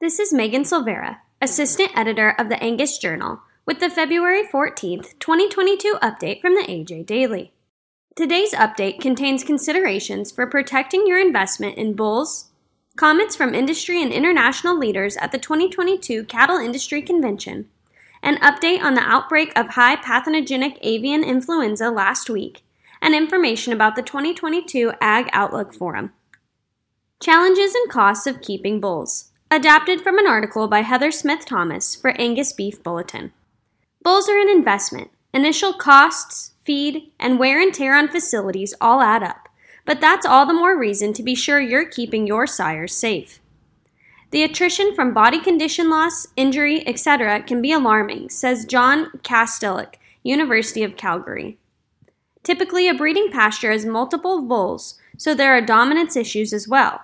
This is Megan Silveira, Assistant Editor of the Angus Journal, with the February 14th, 2022 update from the AJ Daily. Today's update contains considerations for protecting your investment in bulls, comments from industry and international leaders at the 2022 Cattle Industry Convention, an update on the outbreak of high pathogenic avian influenza last week, and information about the 2022 Ag Outlook Forum. Challenges and costs of keeping bulls. Adapted from an article by Heather Smith Thomas for Angus Beef Bulletin. Bulls are an investment. Initial costs, feed, and wear and tear on facilities all add up, but that's all the more reason to be sure you're keeping your sires safe. The attrition from body condition loss, injury, etc. can be alarming, says John Kastelic, University of Calgary. Typically, a breeding pasture has multiple bulls, so there are dominance issues as well.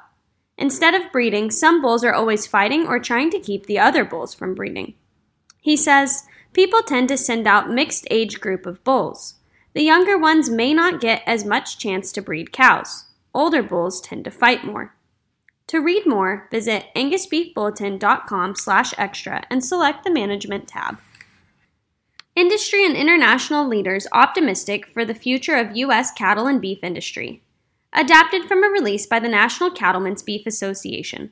Instead of breeding, some bulls are always fighting or trying to keep the other bulls from breeding. He says, people tend to send out mixed age group of bulls. The younger ones may not get as much chance to breed cows. Older bulls tend to fight more. To read more, visit angusbeefbulletin.com slash extra and select the Management tab. Industry and international leaders optimistic for the future of U.S. cattle and beef industry adapted from a release by the National Cattlemen's Beef Association.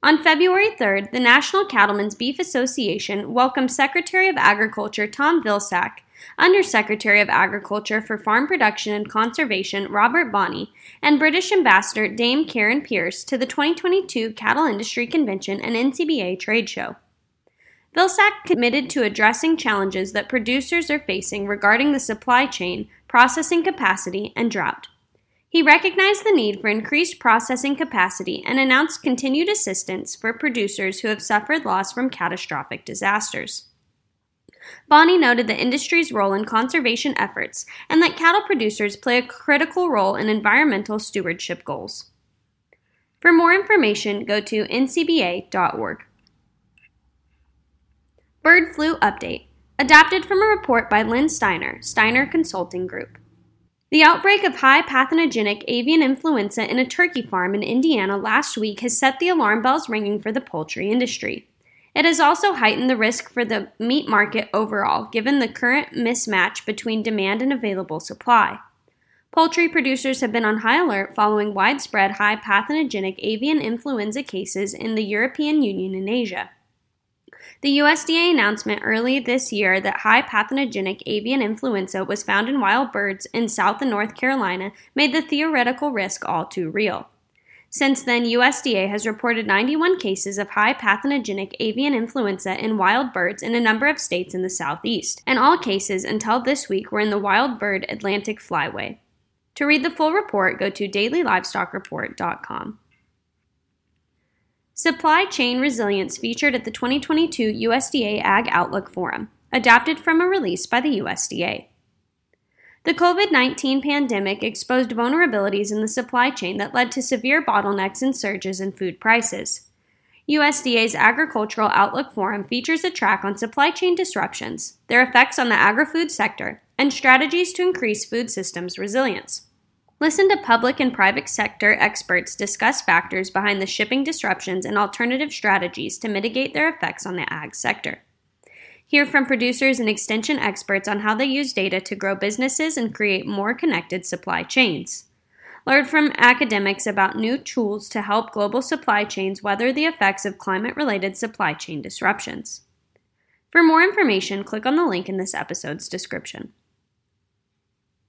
On February 3rd, the National Cattlemen's Beef Association welcomed Secretary of Agriculture Tom Vilsack, Undersecretary of Agriculture for Farm Production and Conservation Robert Bonnie, and British Ambassador Dame Karen Pierce to the 2022 Cattle Industry Convention and NCBA trade show. Vilsack committed to addressing challenges that producers are facing regarding the supply chain, processing capacity, and drought. He recognized the need for increased processing capacity and announced continued assistance for producers who have suffered loss from catastrophic disasters. Bonnie noted the industry's role in conservation efforts and that cattle producers play a critical role in environmental stewardship goals. For more information, go to ncba.org. Bird Flu Update Adapted from a report by Len Steiner, Steiner Consulting Group. The outbreak of high pathogenic avian influenza in a turkey farm in Indiana last week has set the alarm bells ringing for the poultry industry. It has also heightened the risk for the meat market overall, given the current mismatch between demand and available supply. Poultry producers have been on high alert following widespread high pathogenic avian influenza cases in the European Union and Asia. The USDA announcement early this year that high pathogenic avian influenza was found in wild birds in South and North Carolina made the theoretical risk all too real. Since then, USDA has reported 91 cases of high pathogenic avian influenza in wild birds in a number of states in the southeast, and all cases until this week were in the wild bird Atlantic flyway. To read the full report, go to dailylivestocksreport.com. Supply Chain Resilience featured at the 2022 USDA Ag Outlook Forum, adapted from a release by the USDA. The COVID 19 pandemic exposed vulnerabilities in the supply chain that led to severe bottlenecks and surges in food prices. USDA's Agricultural Outlook Forum features a track on supply chain disruptions, their effects on the agri food sector, and strategies to increase food systems resilience. Listen to public and private sector experts discuss factors behind the shipping disruptions and alternative strategies to mitigate their effects on the ag sector. Hear from producers and extension experts on how they use data to grow businesses and create more connected supply chains. Learn from academics about new tools to help global supply chains weather the effects of climate related supply chain disruptions. For more information, click on the link in this episode's description.